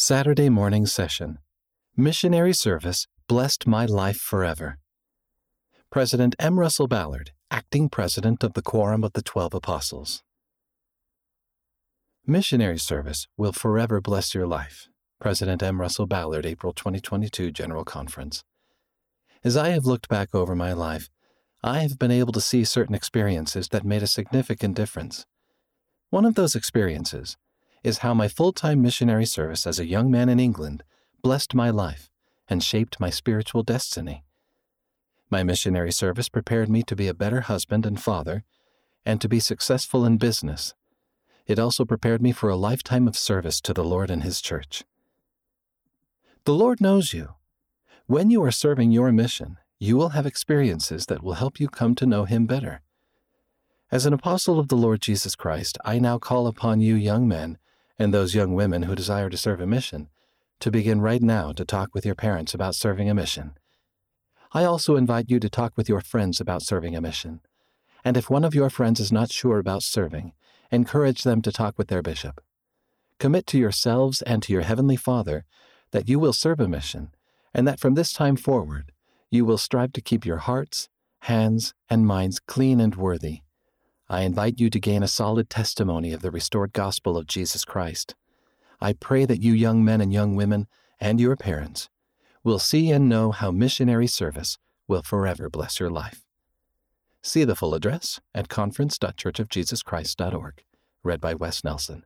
Saturday morning session. Missionary service blessed my life forever. President M. Russell Ballard, acting president of the Quorum of the Twelve Apostles. Missionary service will forever bless your life. President M. Russell Ballard, April 2022 General Conference. As I have looked back over my life, I have been able to see certain experiences that made a significant difference. One of those experiences is how my full time missionary service as a young man in England blessed my life and shaped my spiritual destiny. My missionary service prepared me to be a better husband and father and to be successful in business. It also prepared me for a lifetime of service to the Lord and His church. The Lord knows you. When you are serving your mission, you will have experiences that will help you come to know Him better. As an apostle of the Lord Jesus Christ, I now call upon you, young men, and those young women who desire to serve a mission, to begin right now to talk with your parents about serving a mission. I also invite you to talk with your friends about serving a mission. And if one of your friends is not sure about serving, encourage them to talk with their bishop. Commit to yourselves and to your Heavenly Father that you will serve a mission, and that from this time forward, you will strive to keep your hearts, hands, and minds clean and worthy. I invite you to gain a solid testimony of the restored gospel of Jesus Christ. I pray that you young men and young women, and your parents, will see and know how missionary service will forever bless your life. See the full address at conference.churchofjesuschrist.org, read by Wes Nelson.